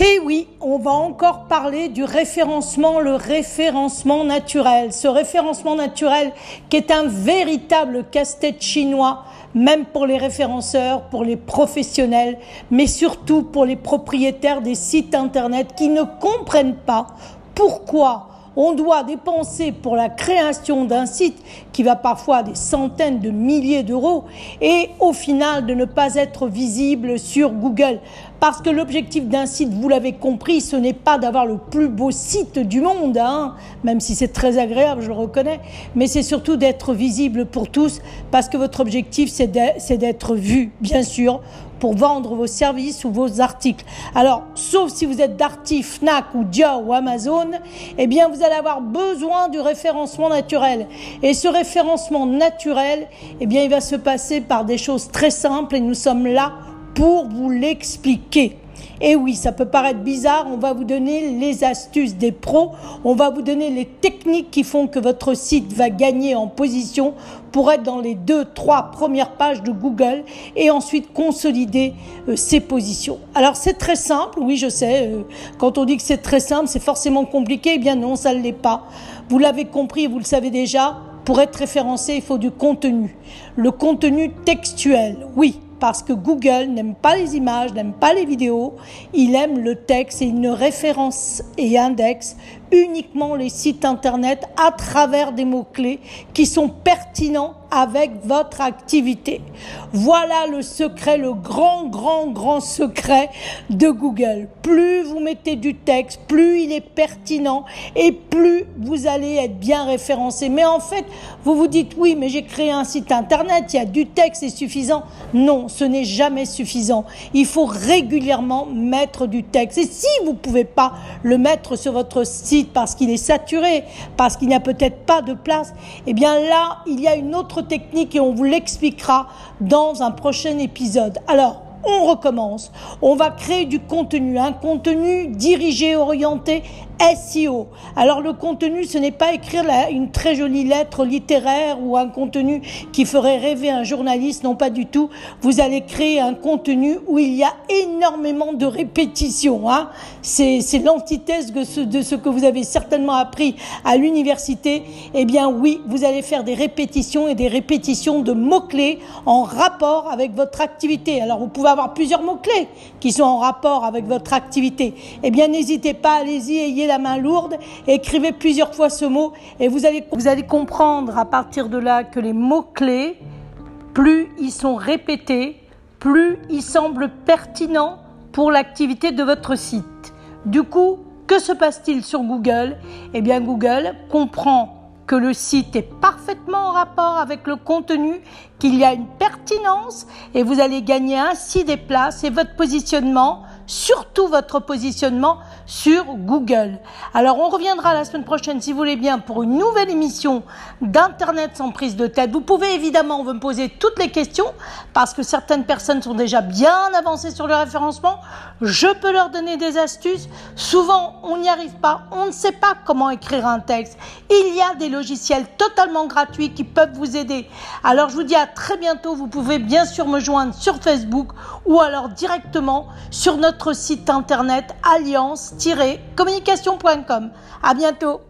Eh oui, on va encore parler du référencement, le référencement naturel. Ce référencement naturel qui est un véritable casse-tête chinois, même pour les référenceurs, pour les professionnels, mais surtout pour les propriétaires des sites Internet qui ne comprennent pas pourquoi on doit dépenser pour la création d'un site qui va parfois à des centaines de milliers d'euros et au final de ne pas être visible sur Google. Parce que l'objectif d'un site, vous l'avez compris, ce n'est pas d'avoir le plus beau site du monde, hein, même si c'est très agréable, je le reconnais, mais c'est surtout d'être visible pour tous, parce que votre objectif, c'est d'être vu, bien sûr, pour vendre vos services ou vos articles. Alors, sauf si vous êtes Darty, Fnac ou Dia ou Amazon, eh bien, vous allez avoir besoin du référencement naturel. Et ce référencement naturel, eh bien, il va se passer par des choses très simples et nous sommes là pour vous l'expliquer. Et oui, ça peut paraître bizarre, on va vous donner les astuces des pros, on va vous donner les techniques qui font que votre site va gagner en position pour être dans les deux, trois premières pages de Google et ensuite consolider euh, ses positions. Alors c'est très simple, oui je sais, euh, quand on dit que c'est très simple, c'est forcément compliqué, eh bien non, ça ne l'est pas. Vous l'avez compris, vous le savez déjà, pour être référencé, il faut du contenu. Le contenu textuel, oui parce que Google n'aime pas les images, n'aime pas les vidéos, il aime le texte et il ne référence et indexe uniquement les sites internet à travers des mots-clés qui sont pertinents avec votre activité. Voilà le secret, le grand, grand, grand secret de Google. Plus vous mettez du texte, plus il est pertinent et plus vous allez être bien référencé. Mais en fait, vous vous dites oui, mais j'ai créé un site internet, il y a du texte, c'est suffisant. Non, ce n'est jamais suffisant. Il faut régulièrement mettre du texte. Et si vous ne pouvez pas le mettre sur votre site parce qu'il est saturé, parce qu'il n'y a peut-être pas de place, eh bien là, il y a une autre technique et on vous l'expliquera dans un prochain épisode. Alors, on recommence. On va créer du contenu, un contenu dirigé, orienté SEO. Alors le contenu, ce n'est pas écrire une très jolie lettre littéraire ou un contenu qui ferait rêver un journaliste, non pas du tout. Vous allez créer un contenu où il y a énormément de répétitions. Hein. C'est l'antithèse de ce, de ce que vous avez certainement appris à l'université. Eh bien oui, vous allez faire des répétitions et des répétitions de mots-clés en rapport avec votre activité. Alors vous pouvez avoir plusieurs mots-clés qui sont en rapport avec votre activité. Eh bien n'hésitez pas, allez-y, ayez la main lourde, écrivez plusieurs fois ce mot et vous allez, vous allez comprendre à partir de là que les mots-clés, plus ils sont répétés, plus ils semblent pertinents pour l'activité de votre site. Du coup, que se passe-t-il sur Google? Eh bien, Google comprend que le site est parfaitement en rapport avec le contenu, qu'il y a une pertinence et vous allez gagner ainsi des places et votre positionnement surtout votre positionnement sur Google. Alors on reviendra la semaine prochaine si vous voulez bien pour une nouvelle émission d'Internet sans prise de tête. Vous pouvez évidemment me poser toutes les questions parce que certaines personnes sont déjà bien avancées sur le référencement. Je peux leur donner des astuces. Souvent on n'y arrive pas, on ne sait pas comment écrire un texte. Il y a des logiciels totalement gratuits qui peuvent vous aider. Alors je vous dis à très bientôt. Vous pouvez bien sûr me joindre sur Facebook ou alors directement sur site internet alliance-communication.com. À bientôt.